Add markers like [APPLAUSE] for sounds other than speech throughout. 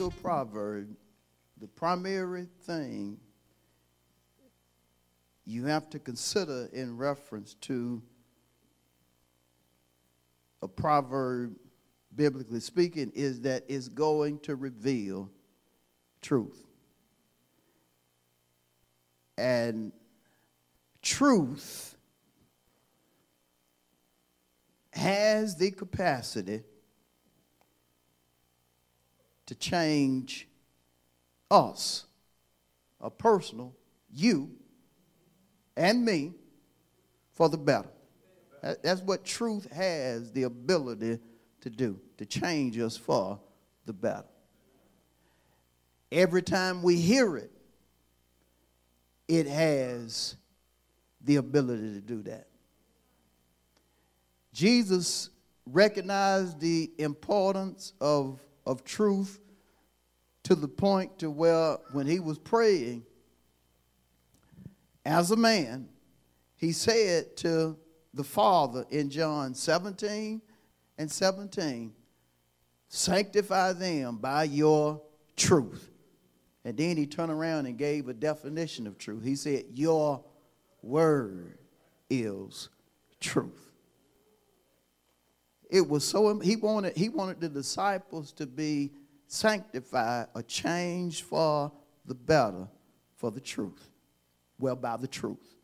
A proverb, the primary thing you have to consider in reference to a proverb, biblically speaking, is that it's going to reveal truth. And truth has the capacity to change us, a personal, you, and me, for the better. That's what truth has the ability to do, to change us for the better. Every time we hear it, it has the ability to do that. Jesus recognized the importance of, of truth to the point to where when he was praying as a man, he said to the Father in John 17 and 17, sanctify them by your truth. And then he turned around and gave a definition of truth. He said, Your word is truth. It was so he wanted he wanted the disciples to be sanctified, a change for the better, for the truth. Well, by the truth.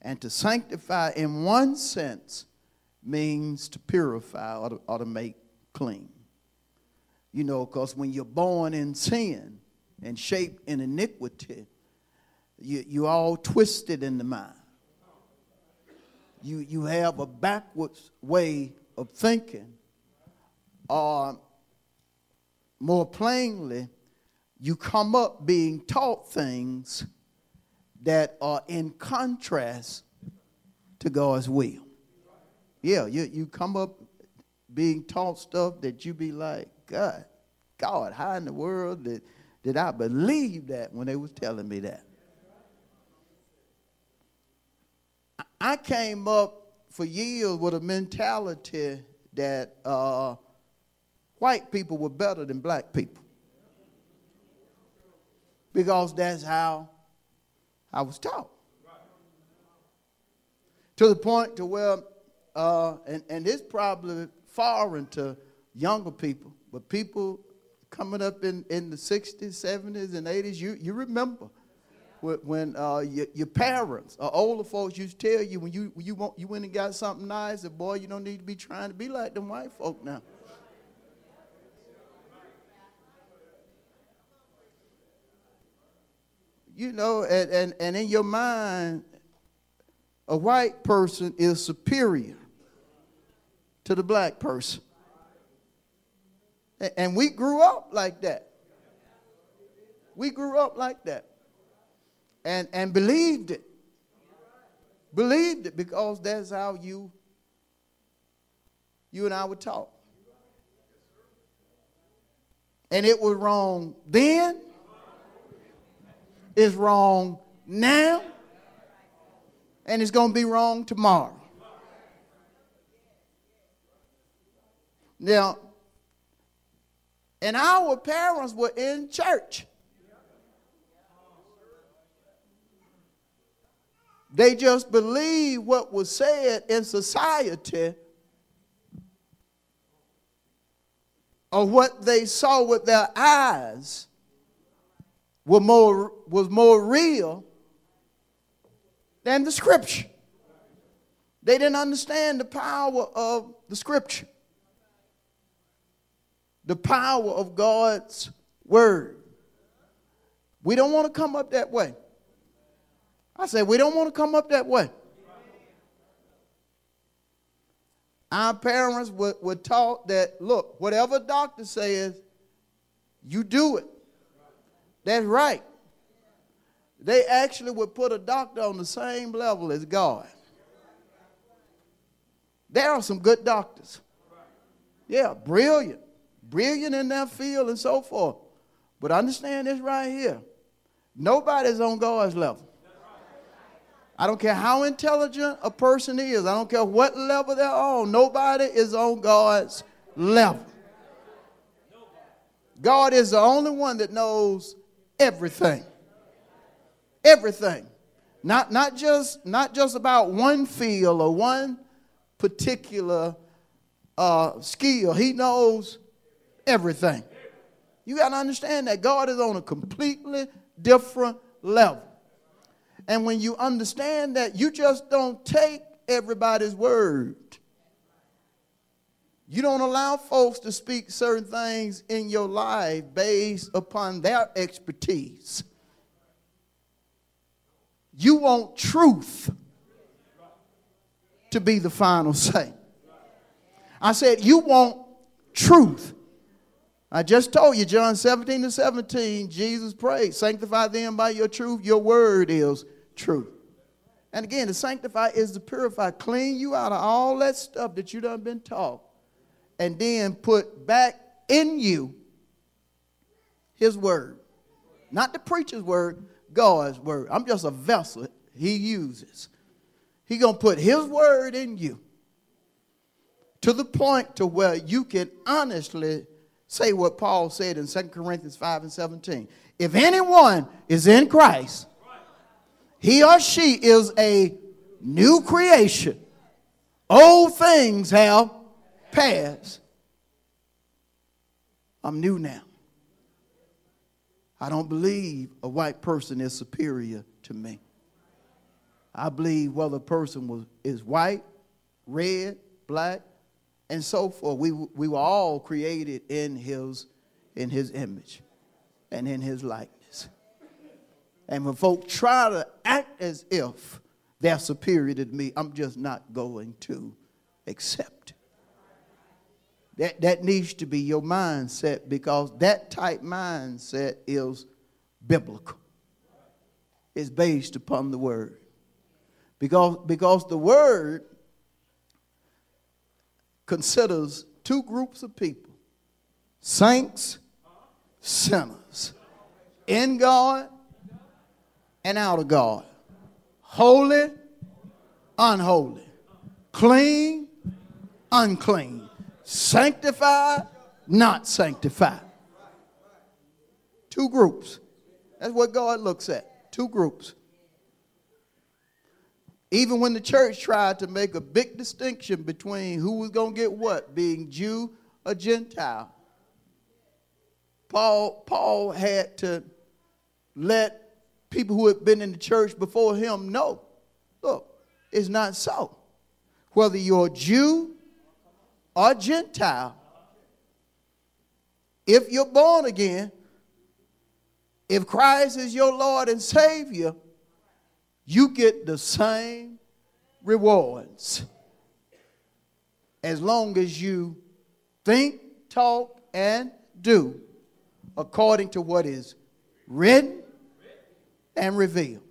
And to sanctify in one sense means to purify or to, or to make clean. You know, because when you're born in sin and shaped in iniquity, you, you all twisted in the mind. You, you have a backwards way of thinking. Or more plainly, you come up being taught things that are in contrast to God's will. Yeah, you, you come up being taught stuff that you be like, God, God, how in the world did, did I believe that when they was telling me that? I- I came up for years with a mentality that uh, white people were better than black people. Because that's how I was taught. To the point to where, uh, and, and it's probably foreign to younger people, but people coming up in, in the 60s, 70s, and 80s, you, you remember when, uh, your, your parents or older folks used to tell you when you, you, want, you went and got something nice, that boy, you don't need to be trying to be like them white folk now. you know, and, and, and in your mind, a white person is superior to the black person. And we grew up like that. We grew up like that. And, and believed it. Believed it because that's how you, you and I were taught. And it was wrong then It's wrong now, and it's going to be wrong tomorrow. Now, and our parents were in church. They just believed what was said in society or what they saw with their eyes were more, was more real than the scripture. They didn't understand the power of the scripture, the power of God's word. We don't want to come up that way. I said, we don't want to come up that way. Our parents were, were taught that, look, whatever doctor says, you do it. That's right. They actually would put a doctor on the same level as God. There are some good doctors. Yeah, brilliant. Brilliant in their field and so forth. But understand this right here. Nobody's on God's level. I don't care how intelligent a person is. I don't care what level they're on. Nobody is on God's level. God is the only one that knows everything. Everything. Not, not, just, not just about one field or one particular uh, skill. He knows everything. You got to understand that God is on a completely different level. And when you understand that, you just don't take everybody's word. You don't allow folks to speak certain things in your life based upon their expertise. You want truth to be the final say. I said, You want truth. I just told you, John 17 to 17, Jesus prayed, Sanctify them by your truth. Your word is truth. And again, to sanctify is to purify, clean you out of all that stuff that you done been taught, and then put back in you his word. Not the preacher's word, God's word. I'm just a vessel he uses. He gonna put his word in you to the point to where you can honestly say what Paul said in 2 Corinthians 5 and 17. If anyone is in Christ, he or she is a new creation. Old things have passed. I'm new now. I don't believe a white person is superior to me. I believe whether a person was, is white, red, black, and so forth. We, we were all created in his, in his image and in his likeness. And when folk try to act as if they're superior to me, I'm just not going to accept. That, that needs to be your mindset because that type mindset is biblical. It's based upon the word. Because, because the word considers two groups of people saints, sinners, in God and out of God, holy, unholy, clean, unclean, sanctified, not sanctified. Two groups. That's what God looks at. Two groups. Even when the church tried to make a big distinction between who was going to get what, being Jew or Gentile, Paul, Paul had to let people who had been in the church before him know look, it's not so. Whether you're Jew or Gentile, if you're born again, if Christ is your Lord and Savior, you get the same rewards as long as you think, talk, and do according to what is written and reveal.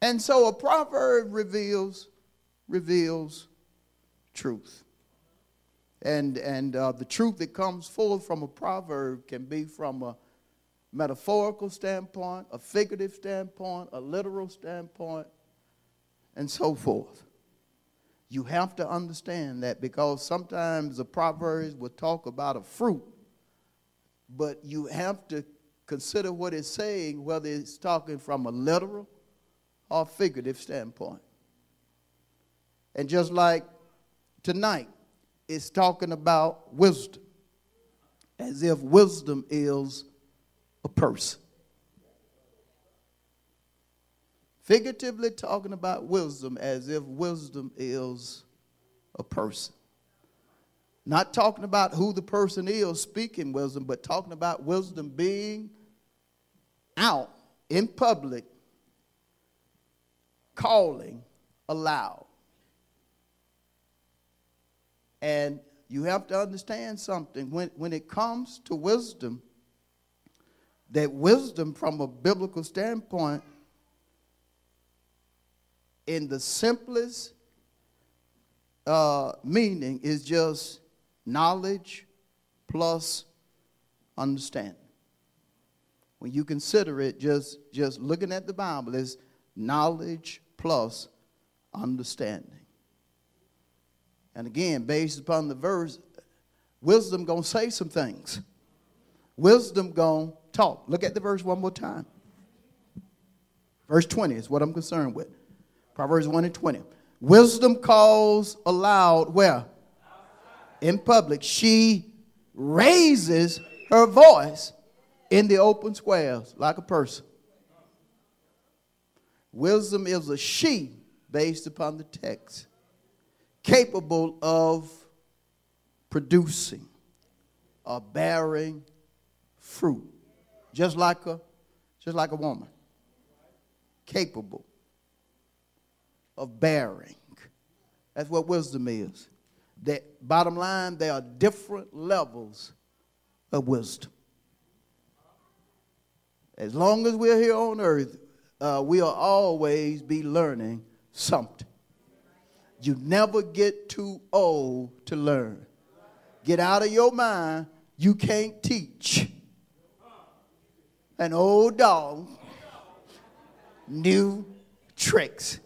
And so a proverb reveals reveals truth. And, and uh, the truth that comes forth from a proverb can be from a metaphorical standpoint, a figurative standpoint, a literal standpoint, and so forth. You have to understand that because sometimes the Proverbs will talk about a fruit, but you have to consider what it's saying, whether it's talking from a literal or figurative standpoint. And just like tonight, it's talking about wisdom, as if wisdom is a person. Figuratively talking about wisdom as if wisdom is a person. Not talking about who the person is speaking wisdom, but talking about wisdom being out in public, calling aloud. And you have to understand something. When, when it comes to wisdom, that wisdom, from a biblical standpoint, in the simplest uh, meaning, is just knowledge plus understanding. When you consider it, just, just looking at the Bible, is knowledge plus understanding. And again, based upon the verse, wisdom gonna say some things. Wisdom gonna talk. Look at the verse one more time. Verse 20 is what I'm concerned with. Proverbs 1 and 20. Wisdom calls aloud where? In public. She raises her voice in the open squares like a person. Wisdom is a she based upon the text, capable of producing or bearing fruit, just like a, just like a woman, capable of bearing. That's what wisdom is. That bottom line, there are different levels of wisdom. As long as we're here on earth, uh, we'll always be learning something. You never get too old to learn. Get out of your mind, you can't teach an old dog new tricks.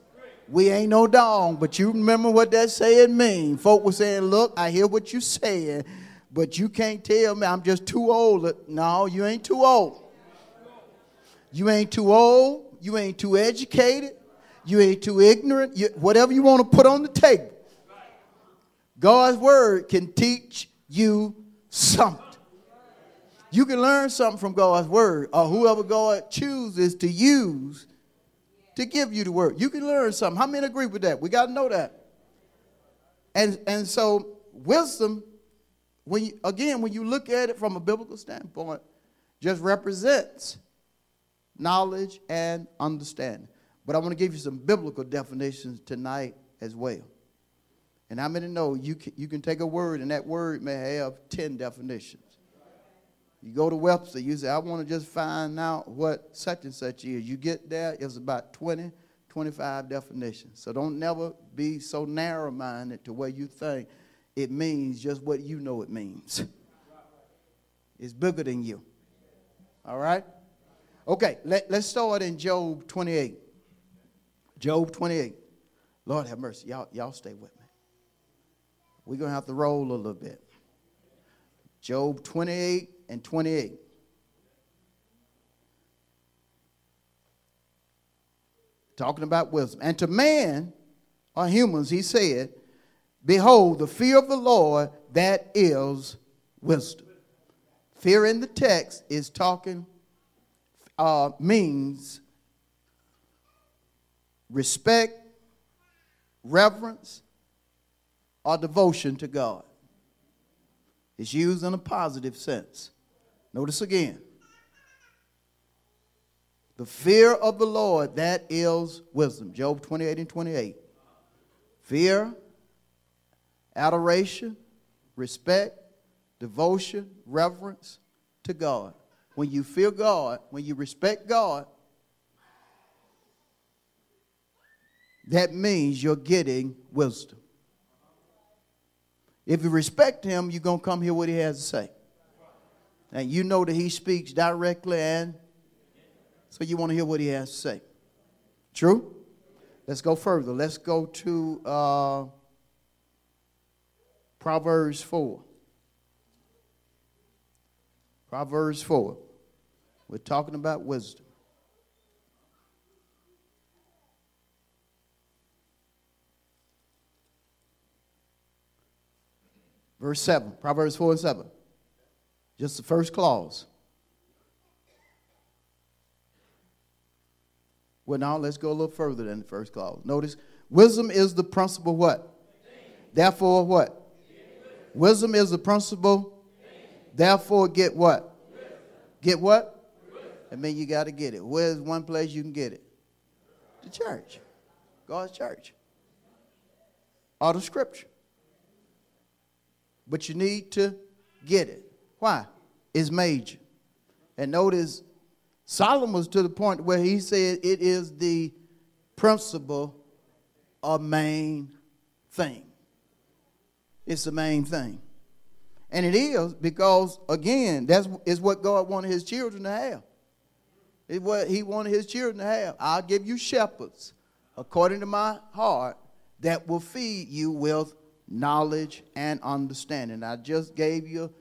We ain't no dog, but you remember what that saying mean. Folk were saying, look, I hear what you saying, but you can't tell me I'm just too old. No, you ain't too old. You ain't too old. You ain't too educated. You ain't too ignorant. You, whatever you want to put on the table. God's word can teach you something. You can learn something from God's word, or whoever God chooses to use to give you the word. You can learn something. How many agree with that? We got to know that. And, and so, wisdom, when you, again, when you look at it from a biblical standpoint, just represents knowledge and understanding. But I want to give you some biblical definitions tonight as well. And how many know you can, you can take a word and that word may have 10 definitions? You go to Webster, you say, I want to just find out what such and such is. You get there, it's about 20, 25 definitions. So don't never be so narrow minded to where you think it means just what you know it means. [LAUGHS] It's bigger than you. All right? Okay, let, let's start in Job 28. Job 28. Lord have mercy. Y'all, y'all stay with me. We're going to have to roll a little bit. Job 28 and 28. Talking about wisdom. And to man, or humans, he said, Behold, the fear of the Lord, that is wisdom. Fear in the text is talking, uh, means respect, reverence, or devotion to God. It's used in a positive sense. Notice again. The fear of the Lord, that is wisdom. Job 28 and 28. Fear, adoration, respect, devotion, reverence to God. When you fear God, when you respect God, that means you're getting wisdom. If you respect him, you're going to come hear what he has to say. And you know that he speaks directly, and so you want to hear what he has to say. True? Let's go further. Let's go to uh, Proverbs 4. Proverbs 4. We're talking about wisdom. Verse 7, Proverbs 4 and 7. Just the first clause. Well, now let's go a little further than the first clause. Notice, wisdom is the principal what? Therefore, what? Wisdom is the principal. Therefore, get what? Get what? I mean, you got to get it. Where's one place you can get it? The church. God's church. Or the scripture but you need to get it. Why? It's major. And notice Solomon was to the point where he said it is the principal or main thing. It's the main thing. And it is because, again, that's is what God wanted his children to have. It's what he wanted his children to have. I'll give you shepherds according to my heart that will feed you with knowledge and understanding. I just gave you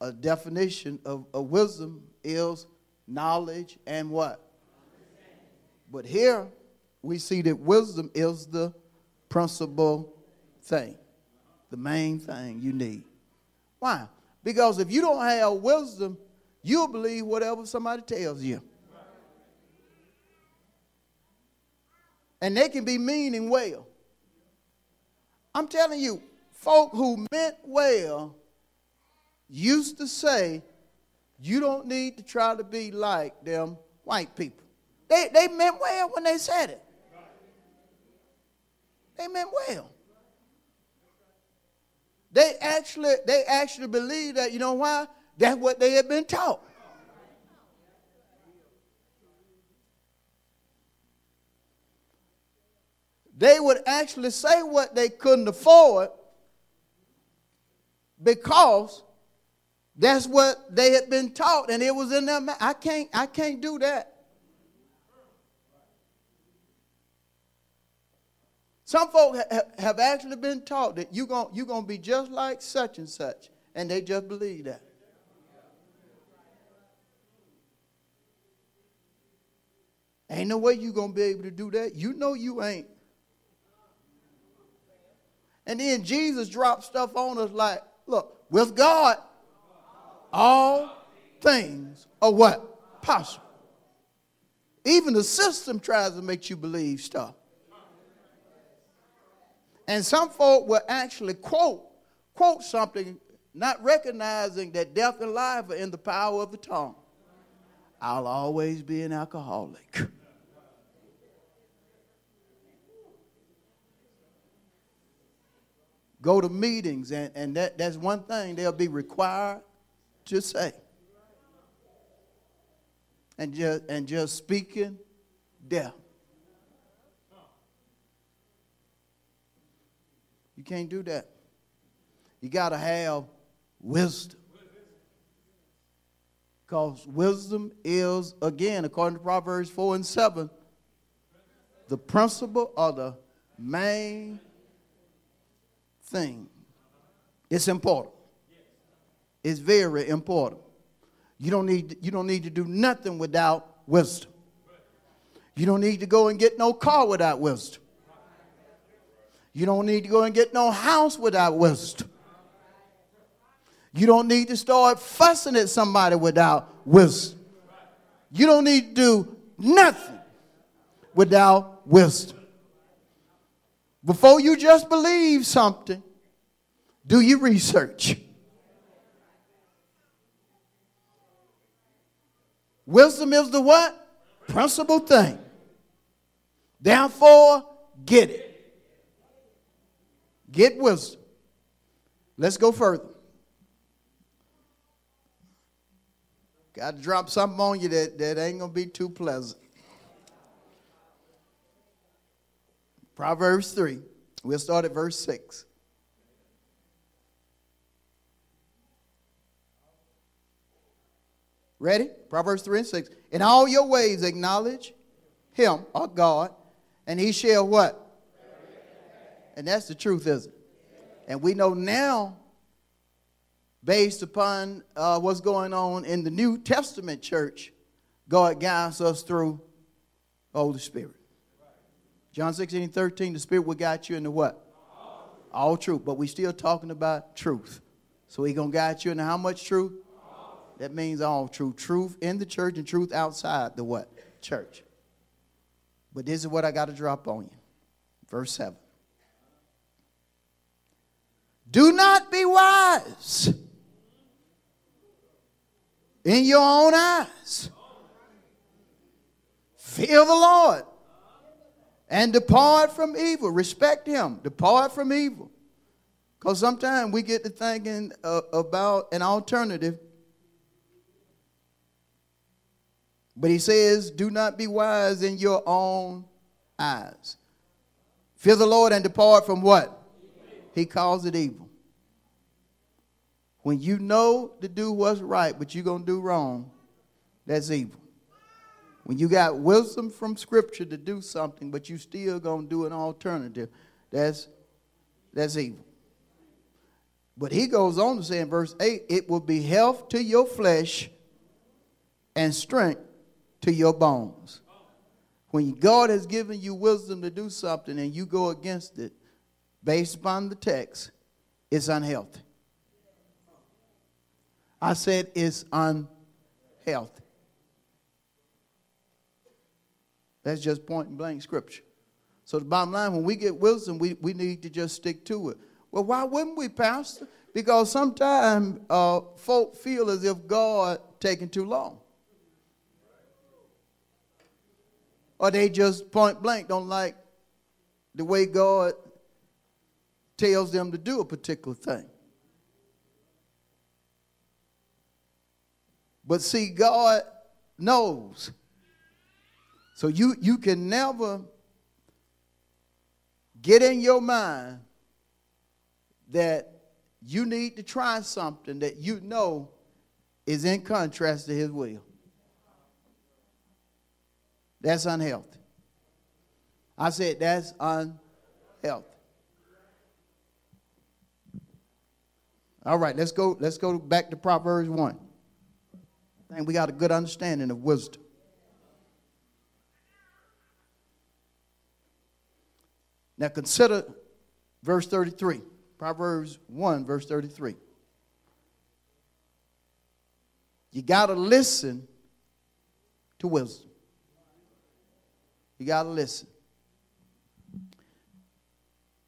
a definition of, of wisdom is knowledge and what? But here we see that wisdom is the principal thing, the main thing you need. Why? Because if you don't have wisdom, you'll believe whatever somebody tells you. And they can be meaning well. I'm telling you, folk who meant well used to say, you don't need to try to be like them white people. They, they meant well when they said it. They meant well. They actually, they actually believe that, you know why? That's what they had been taught. They would actually say what they couldn't afford because that's what they had been taught and it was in their mind. I can't, I can't do that. Some folk ha- have actually been taught that you're going you're gonna be just like such and such, and they just believe that. Ain't no way you're going to be able to do that. You know you ain't. And then Jesus dropped stuff on us like, look, with God, all things are what? Possible. Even the system tries to make you believe stuff. And some folk will actually quote, quote something, not recognizing that death and life are in the power of the tongue. I'll always be an alcoholic. Go to meetings, and, and that, that's one thing they'll be required to say. And just, and just speaking death. You can't do that. You got to have wisdom. Because wisdom is, again, according to Proverbs 4 and 7, the principal or the main thing. It's important. It's very important. You don't need, you don't need to do nothing without wisdom. You don't need to go and get no car without wisdom. You don't need to go and get no house without wisdom. You don't need to start fussing at somebody without wisdom. You don't need to do nothing without wisdom. Before you just believe something, do your research. Wisdom is the what? Principal thing. Therefore, get it. Get wisdom. Let's go further. Got to drop something on you that, that ain't going to be too pleasant. Proverbs 3. We'll start at verse 6. Ready? Proverbs 3 and 6. In all your ways acknowledge him, or God, and he shall what? And that's the truth, isn't it? And we know now, based upon uh, what's going on in the New Testament church, God guides us through Holy Spirit. John 16 13, the Spirit will guide you into what? All, All truth. But we're still talking about truth. So he going to guide you into how much truth? That means all truth. Truth in the church and truth outside the what? Church. But this is what I got to drop on you. Verse 7. Do not be wise in your own eyes. Fear the Lord and depart from evil. Respect Him. Depart from evil. Because sometimes we get to thinking uh, about an alternative But he says, Do not be wise in your own eyes. Fear the Lord and depart from what? He calls it evil. When you know to do what's right, but you're going to do wrong, that's evil. When you got wisdom from Scripture to do something, but you still going to do an alternative, that's, that's evil. But he goes on to say in verse 8, it will be health to your flesh and strength to your bones. When God has given you wisdom to do something and you go against it based upon the text, it's unhealthy. I said it's unhealthy. That's just point blank scripture. So the bottom line, when we get wisdom, we, we need to just stick to it. Well, why wouldn't we, Pastor? Because sometimes uh, folk feel as if God taking too long. Or they just point blank don't like the way God tells them to do a particular thing. But see, God knows. So you, you can never get in your mind that you need to try something that you know is in contrast to his will. That's unhealthy. I said that's unhealthy. All right, let's go, let's go back to Proverbs 1. I think we got a good understanding of wisdom. Now consider verse 33. Proverbs 1, verse 33. You got to listen to wisdom. You got to listen.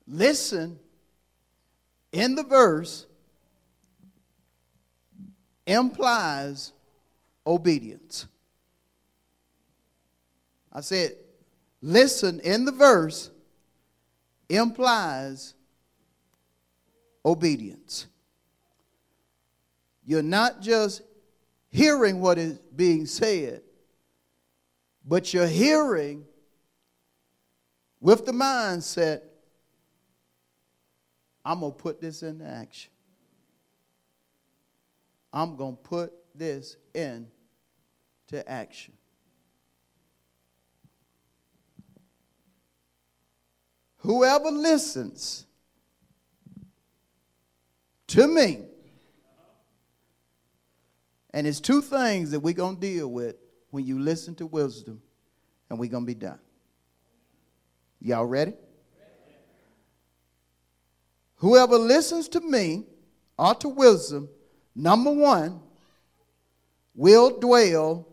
Listen in the verse implies obedience. I said, listen in the verse implies obedience. You're not just hearing what is being said, but you're hearing with the mindset I'm going to put this into action. I'm going to put this into action. Whoever listens to me. And it's two things that we're going to deal with when you listen to wisdom, and we're going to be done. Y'all ready? Whoever listens to me or to wisdom, number one, will dwell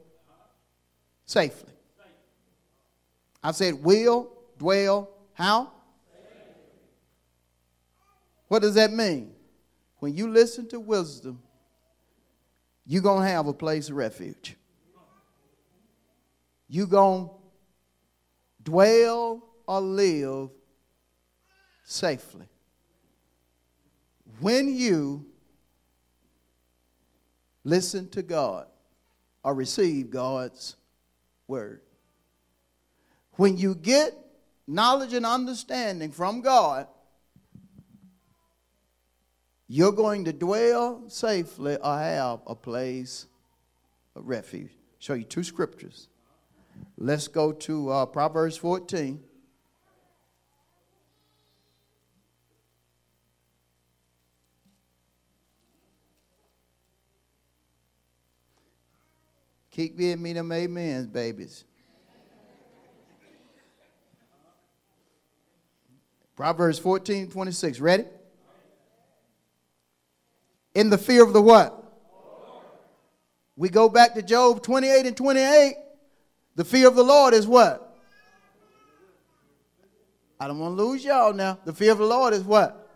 safely. I said, will dwell how? What does that mean? when you listen to wisdom, you're going to have a place of refuge. You're going to dwell or live safely. When you listen to God or receive God's word, when you get knowledge and understanding from God, you're going to dwell safely or have a place of refuge. Show you two scriptures. Let's go to uh, Proverbs 14. Keep giving me them amens, babies. Proverbs 14, 26. Ready? in the fear of the what? We go back to Job 28 and 28. The fear of the Lord is what? I don't want to lose y'all now. The fear of the Lord is what?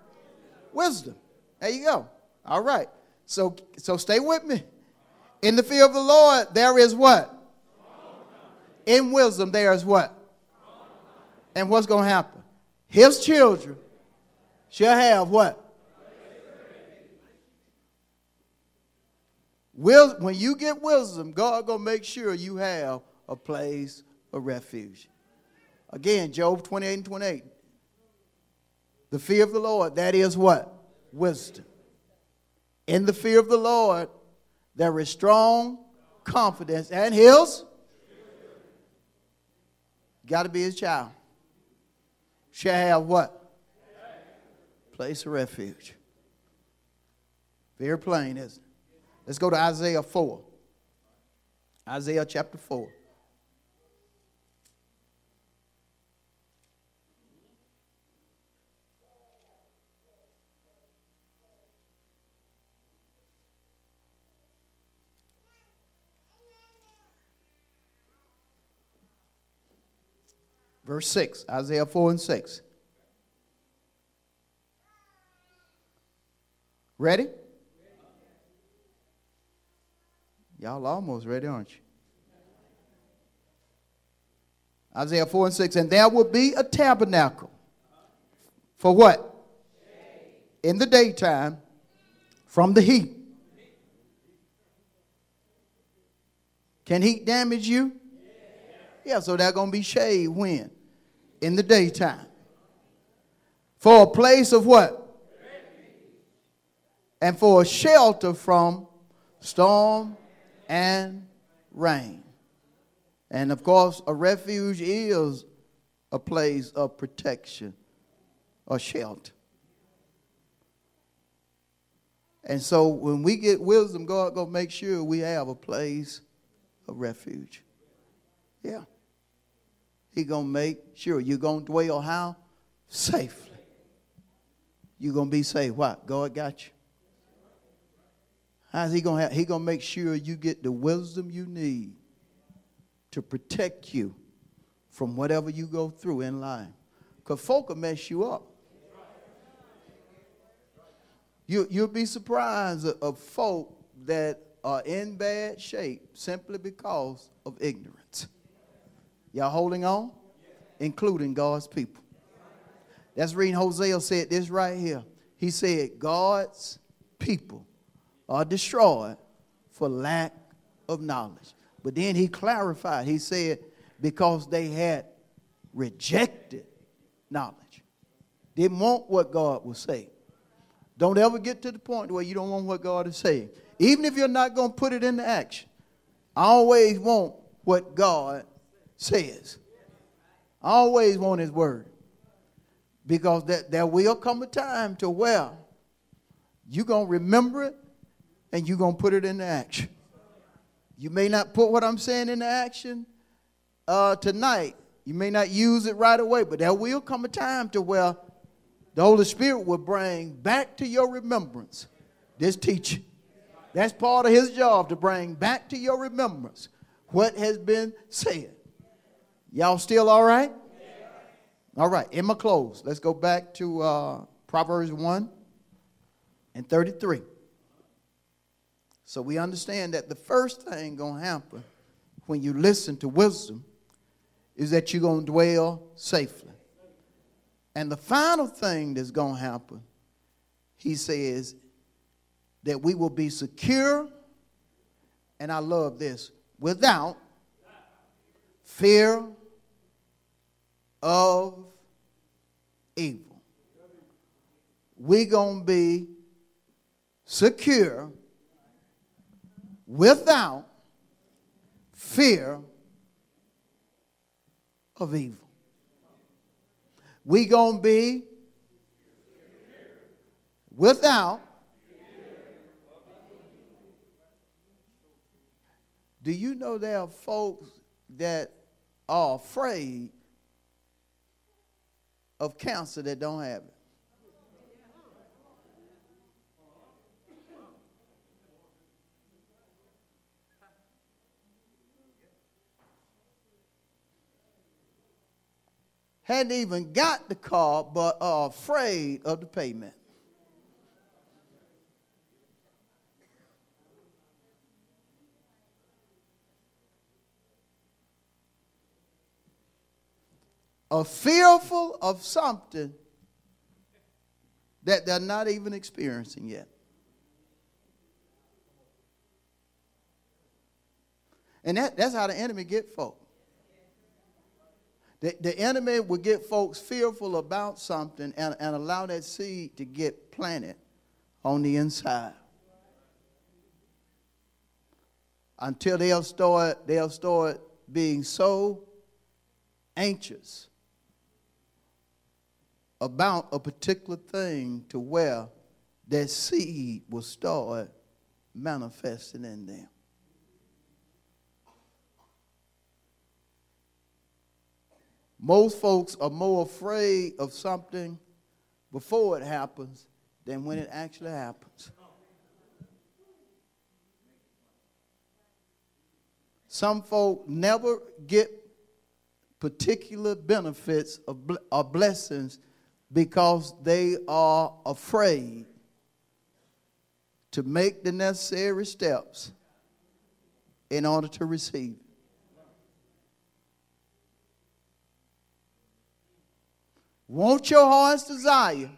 Wisdom. There you go. All right. So so stay with me. In the fear of the Lord, there is what? In wisdom, there is what? And what's going to happen? His children shall have what? Will, when you get wisdom, God gonna make sure you have a place of refuge. Again, Job 28 and 28. The fear of the Lord, that is what? Wisdom. In the fear of the Lord, there is strong confidence and his got to be his child. Shall have what? Place of refuge. Very plain, isn't it? Let's go to Isaiah 4. Isaiah chapter 4. Verse 6, Isaiah 4 and 6. Ready? Y'all almost ready, aren't you? Isaiah 4 and 6. And there will be a tabernacle. For what? In the daytime from the heat. Can heat damage you? Yeah, so they're going to be shade when? In the daytime. For a place of what? And for a shelter from storm and rain. And of course, a refuge is a place of protection a shelter. And so when we get wisdom, God gonna make sure we have a place of refuge. Yeah. He gonna make sure you're gonna dwell how? Safely. You're gonna be safe. What? God got you. How's he gonna have? He gonna make sure you get the wisdom you need to protect you from whatever you go through in life. Because folk will mess you up. You, you'll be surprised of folk that are in bad shape simply because of ignorance. Y'all holding on? Including God's people. That's reading Hosea said this right here. He said, God's people are destroyed for lack of knowledge. But then he clarified. He said, because they had rejected knowledge, didn't want what God was saying. Don't ever get to the point where you don't want what God is saying. Even if you're not going to put it into action, I always want what God says. I always want his word. Because that, there will come a time to where you're going to remember it and you're going to put it into action. You may not put what I'm saying into action uh, tonight. You may not use it right away, but there will come a time to where the Holy Spirit will bring back to your remembrance this teaching. That's part of his job to bring back to your remembrance what has been said. Y'all still all right? All right, in my close, let's go back to uh, Proverbs 1 and 33. So we understand that the first thing going to happen when you listen to wisdom is that you're going to dwell safely. And the final thing that's going to happen, he says, that we will be secure, and I love this, without fear of evil. We're going to be secure without fear of evil. We going to be without Do you know there are folks that are afraid of cancer that don't have it? hadn't even got the car, but are afraid of the payment. Are fearful of something that they're not even experiencing yet. And that, that's how the enemy get folk. The, the enemy will get folks fearful about something and, and allow that seed to get planted on the inside. Until they'll start, they'll start being so anxious about a particular thing to where that seed will start manifesting in them. Most folks are more afraid of something before it happens than when it actually happens. Some folk never get particular benefits or blessings because they are afraid to make the necessary steps in order to receive. Want your heart's desire.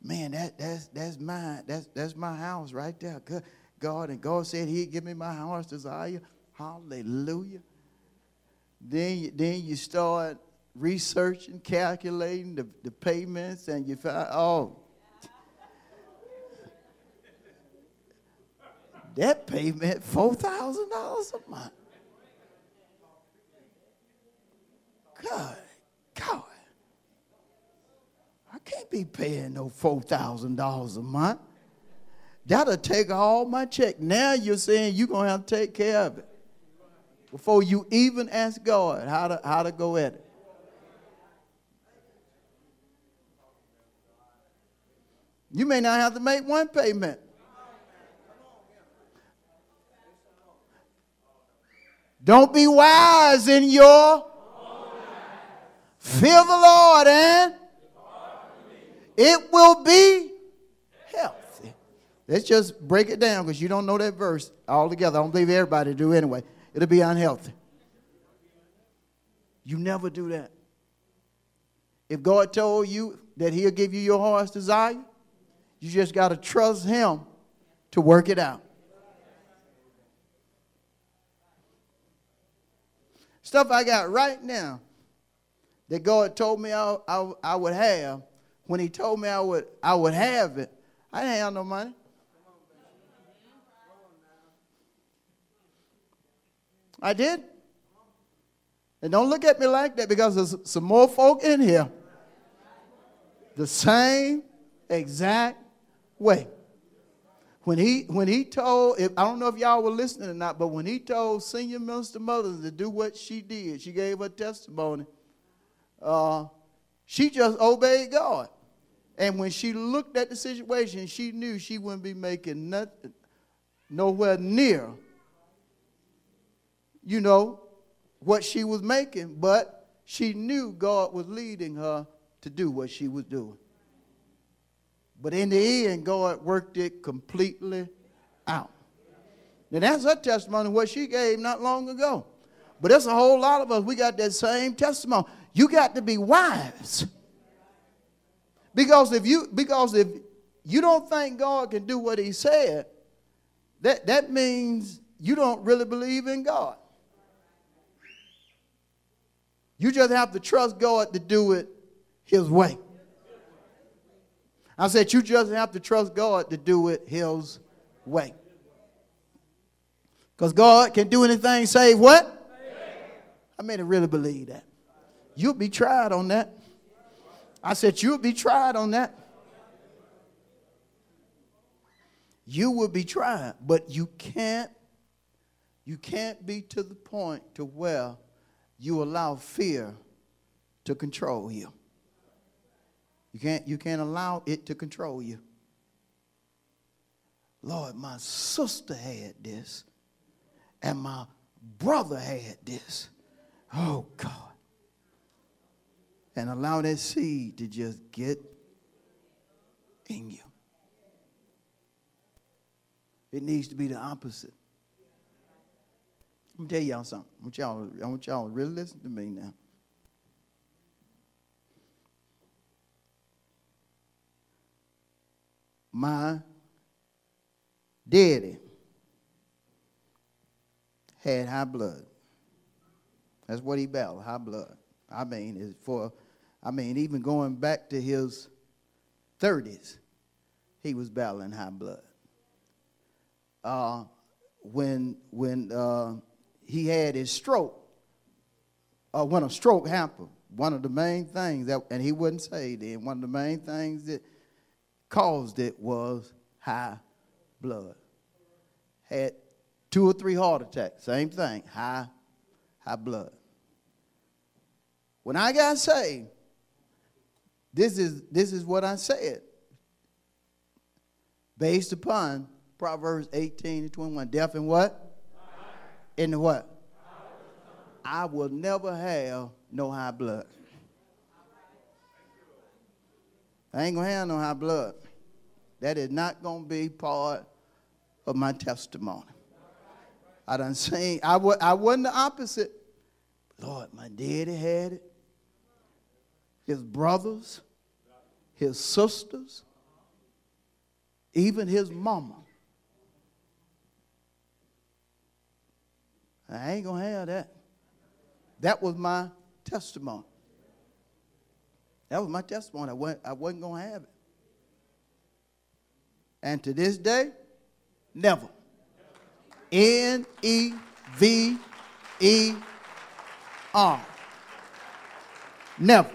Man, that, that's, that's mine. That's, that's my house right there. God, and God said he'd give me my heart's desire. Hallelujah. Then then you start researching, calculating the, the payments, and you find, oh, that payment $4,000 a month. God. God, I can't be paying no $4,000 a month. That'll take all my check. Now you're saying you're going to have to take care of it before you even ask God how to, how to go at it. You may not have to make one payment. Don't be wise in your Fear the Lord and it will be healthy. Let's just break it down because you don't know that verse altogether. I don't believe everybody do anyway. It'll be unhealthy. You never do that. If God told you that He'll give you your heart's desire, you just got to trust Him to work it out. Stuff I got right now that God told me I, I, I would have, when He told me I would, I would have it, I didn't have no money. I did. And don't look at me like that because there's some more folk in here the same exact way. When he when he told, I don't know if y'all were listening or not, but when he told senior minister mothers to do what she did, she gave her testimony uh, she just obeyed God. And when she looked at the situation, she knew she wouldn't be making nothing, nowhere near, you know, what she was making, but she knew God was leading her to do what she was doing. But in the end, God worked it completely out. Now that's her testimony, what she gave not long ago. But there's a whole lot of us, we got that same testimony. You got to be wise. Because if you because if you don't think God can do what he said, that, that means you don't really believe in God. You just have to trust God to do it his way. I said you just have to trust God to do it his way. Because God can do anything save what? I mean, I really believe that. You'll be tried on that. I said, You'll be tried on that. You will be tried, but you can't you can't be to the point to where you allow fear to control you. You can't you can't allow it to control you. Lord, my sister had this, and my brother had this. Oh God and allow that seed to just get in you. It needs to be the opposite. Let me tell y'all something. I want y'all, I want y'all to really listen to me now. My daddy had high blood. That's what he battled, high blood. I mean, for, I mean, even going back to his 30s, he was battling high blood. Uh, when when uh, he had his stroke, uh, when a stroke happened, one of the main things that, and he wouldn't say then, one of the main things that caused it was high blood. Had two or three heart attacks, same thing, high, high blood. When I got saved, this is, this is what I said. Based upon Proverbs 18 and 21. Deaf and what? In what? I will never have no high blood. I ain't gonna have no high blood. That is not gonna be part of my testimony. I done seen, I, w- I wasn't the opposite. Lord, my daddy had it. His brothers, his sisters, even his mama. I ain't gonna have that. That was my testimony. That was my testimony. I wasn't, I wasn't going to have it. And to this day, never. N E V E R. Never.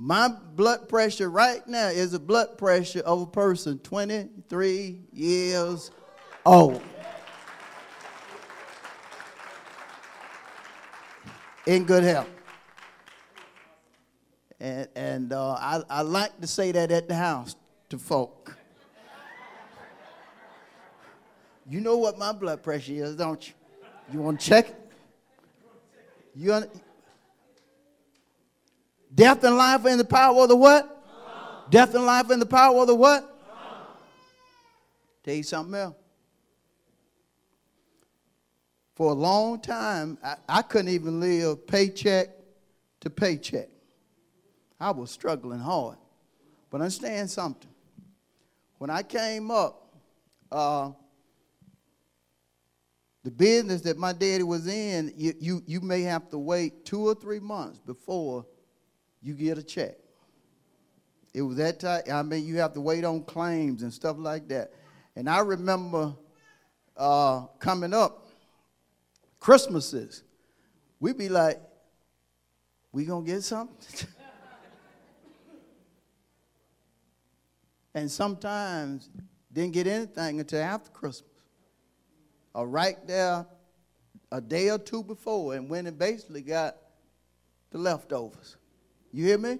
My blood pressure right now is the blood pressure of a person 23 years old. In good health. And, and uh, I, I like to say that at the house to folk. You know what my blood pressure is, don't you? You want to check it? You un- Death and life in the power of the what? Death and life in the power of the what? Tell you something else for a long time, I, I couldn't even live paycheck to paycheck. I was struggling hard. But understand something. When I came up, uh, the business that my daddy was in, you, you, you may have to wait two or three months before you get a check. It was that time, I mean, you have to wait on claims and stuff like that. And I remember uh, coming up, Christmases, we be like, we gonna get something? [LAUGHS] and sometimes didn't get anything until after Christmas. Or right there a day or two before and when and basically got the leftovers. You hear me?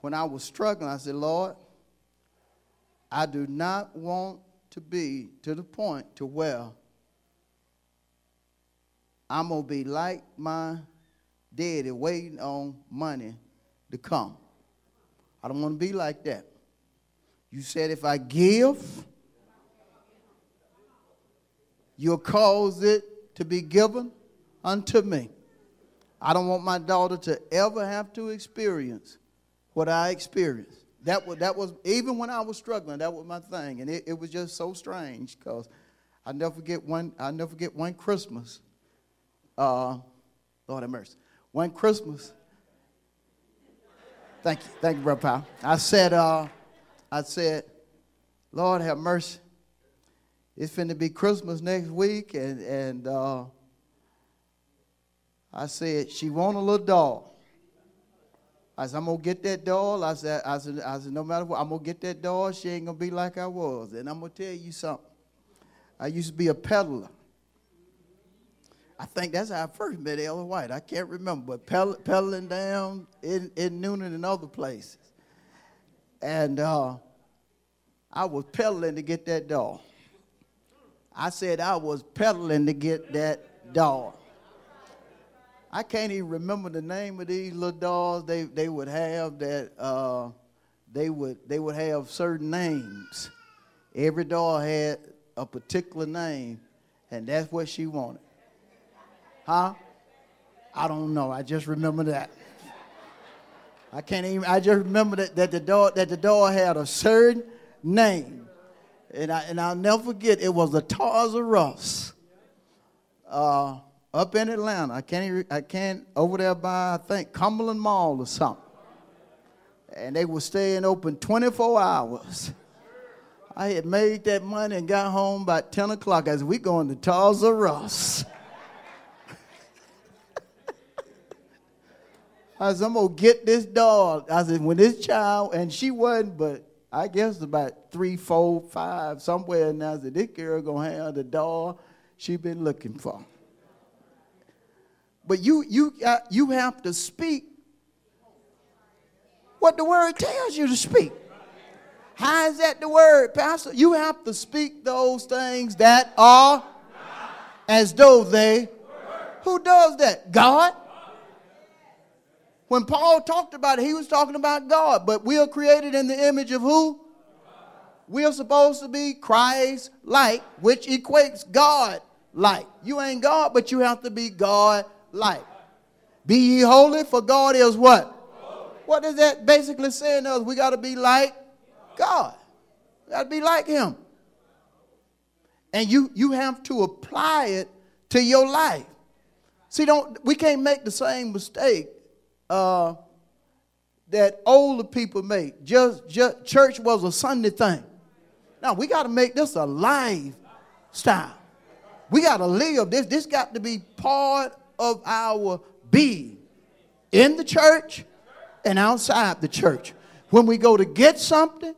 When I was struggling, I said, Lord, I do not want to be to the point to where I'm going to be like my daddy waiting on money to come. I don't want to be like that. You said if I give, you'll cause it to be given unto me. I don't want my daughter to ever have to experience what I experienced. That was, that was even when I was struggling, that was my thing. And it, it was just so strange because I never forget one, I never forget one Christmas uh, Lord have mercy. One Christmas, thank you, thank you, Brother Powell. I said, uh, I said, Lord have mercy. It's finna be Christmas next week, and and uh, I said she want a little doll. I said I'm gonna get that doll. I said I said I said no matter what I'm gonna get that doll. She ain't gonna be like I was, and I'm gonna tell you something. I used to be a peddler. I think that's how I first met Ella White. I can't remember, but peddling down in, in Newnan and other places. And uh, I was peddling to get that doll. I said I was peddling to get that doll. I can't even remember the name of these little dolls they, they would have that uh, they would they would have certain names. Every doll had a particular name, and that's what she wanted. Huh? I don't know. I just remember that. I can't even, I just remember that, that the door that the door had a certain name. And, I, and I'll never forget, it was a Toys R uh, up in Atlanta. I can't, I can't, over there by, I think, Cumberland Mall or something. And they were staying open 24 hours. I had made that money and got home by 10 o'clock. As we going to Toys R. I said, I'm to get this dog. I said, when this child, and she wasn't, but I guess about three, four, five, somewhere there. I said, this girl to have the dog she been looking for. But you, you, uh, you have to speak what the word tells you to speak. How is that the word, Pastor? You have to speak those things that are as though they. Who does that? God. When Paul talked about it, he was talking about God. But we are created in the image of who? We are supposed to be Christ like, which equates God like. You ain't God, but you have to be God like. Be ye holy, for God is what? Holy. What is that basically saying to us? We got to be like God. We got to be like Him. And you, you have to apply it to your life. See, don't we can't make the same mistake uh, that older people make. Just, just church was a Sunday thing. Now we got to make this a lifestyle. We got to live this. This got to be part of our being in the church and outside the church. When we go to get something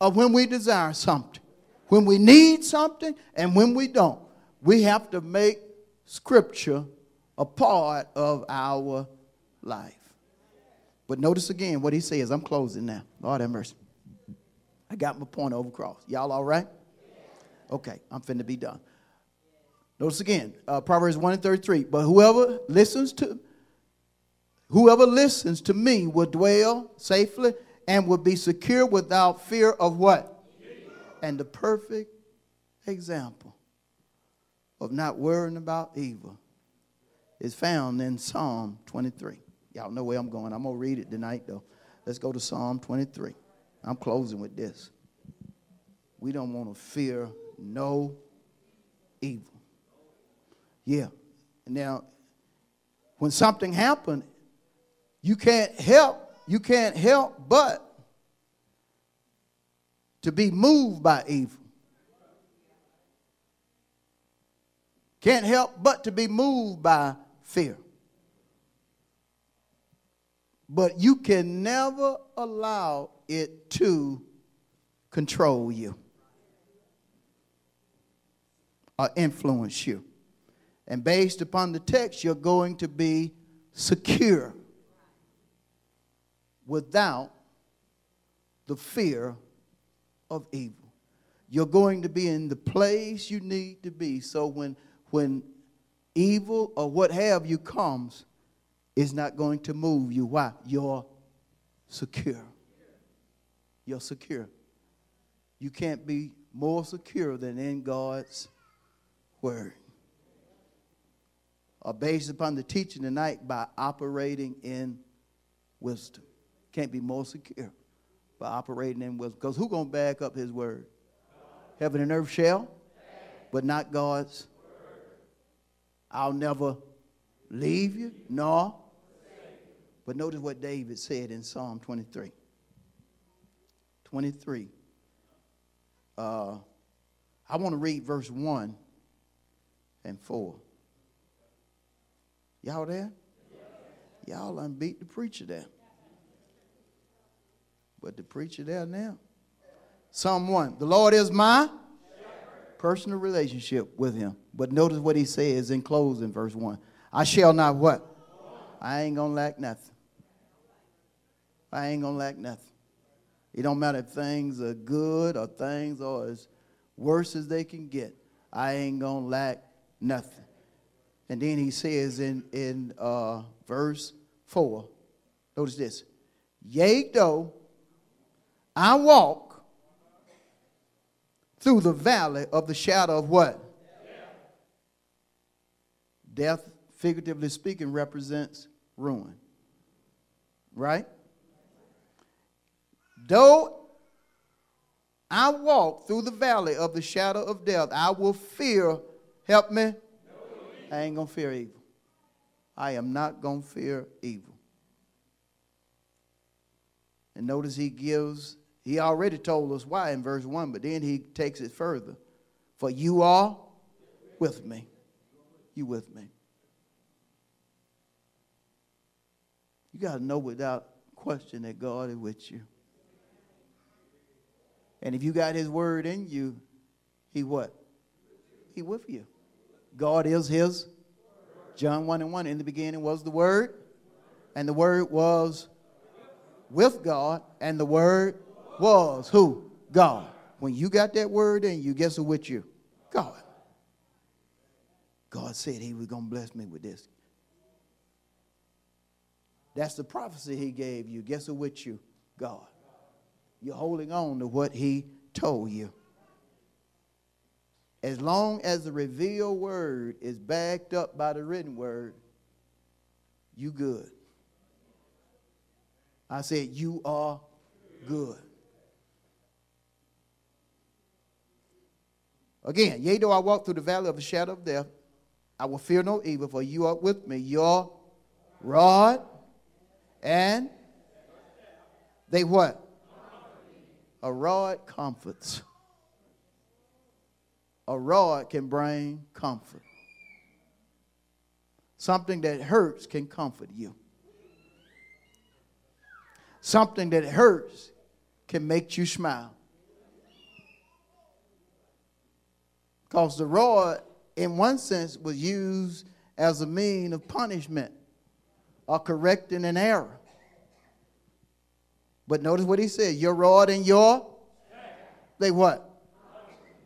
or when we desire something, when we need something and when we don't, we have to make scripture a part of our life. But notice again what he says. I'm closing now. Lord have mercy. I got my point over cross. Y'all all right? Okay, I'm finna be done. Notice again, uh, Proverbs 1 and 33. But whoever listens to whoever listens to me will dwell safely and will be secure without fear of what? And the perfect example of not worrying about evil is found in Psalm 23. Y'all know where I'm going. I'm going to read it tonight, though. Let's go to Psalm 23. I'm closing with this. We don't want to fear no evil. Yeah. Now, when something happened, you can't help, you can't help but to be moved by evil. Can't help but to be moved by fear. But you can never allow it to control you or influence you. And based upon the text, you're going to be secure without the fear of evil. You're going to be in the place you need to be. So when, when evil or what have you comes, it's not going to move you. Why? You're secure. You're secure. You can't be more secure than in God's word are based upon the teaching tonight by operating in wisdom. Can't be more secure by operating in wisdom. Because who to back up his word? Heaven and earth shall, but not God's. I'll never leave you, nor. But notice what David said in Psalm 23. 23. Uh, I want to read verse 1 and 4. Y'all there? Y'all unbeat the preacher there. But the preacher there now. Psalm 1. The Lord is my personal relationship with him. But notice what he says in closing, verse 1. I shall not what? I ain't gonna lack nothing. I ain't gonna lack nothing. It don't matter if things are good or things are as worse as they can get. I ain't gonna lack nothing. And then he says in, in uh, verse 4, notice this Yea, though I walk through the valley of the shadow of what? Death figuratively speaking, represents ruin. Right? Though I walk through the valley of the shadow of death, I will fear, help me. I ain't going to fear evil. I am not going to fear evil. And notice he gives, he already told us why in verse 1, but then he takes it further. For you are with me. You with me. You got to know without question that God is with you. And if you got his word in you, he what? He with you. God is his. John 1 and 1. In the beginning was the word, and the word was with God, and the word was who? God. When you got that word in you, guess who with you? God. God said he was going to bless me with this. That's the prophecy he gave you. Guess who with you? God. You're holding on to what he told you. As long as the revealed word is backed up by the written word, you good. I said, You are good. Again, yea, though I walk through the valley of the shadow of death, I will fear no evil, for you are with me. Your rod and they what? A rod comforts. A rod can bring comfort. Something that hurts can comfort you. Something that hurts can make you smile. Because the rod, in one sense, was used as a mean of punishment or correcting an error. But notice what he said your rod and your they what?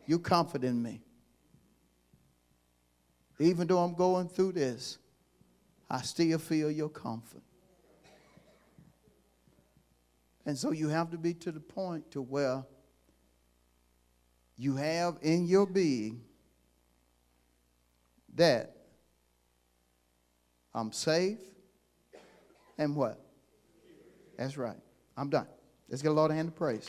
You comfort in me. Even though I'm going through this, I still feel your comfort. And so you have to be to the point to where you have in your being that I'm safe and what? That's right. I'm done. Let's get a Lord a hand of praise.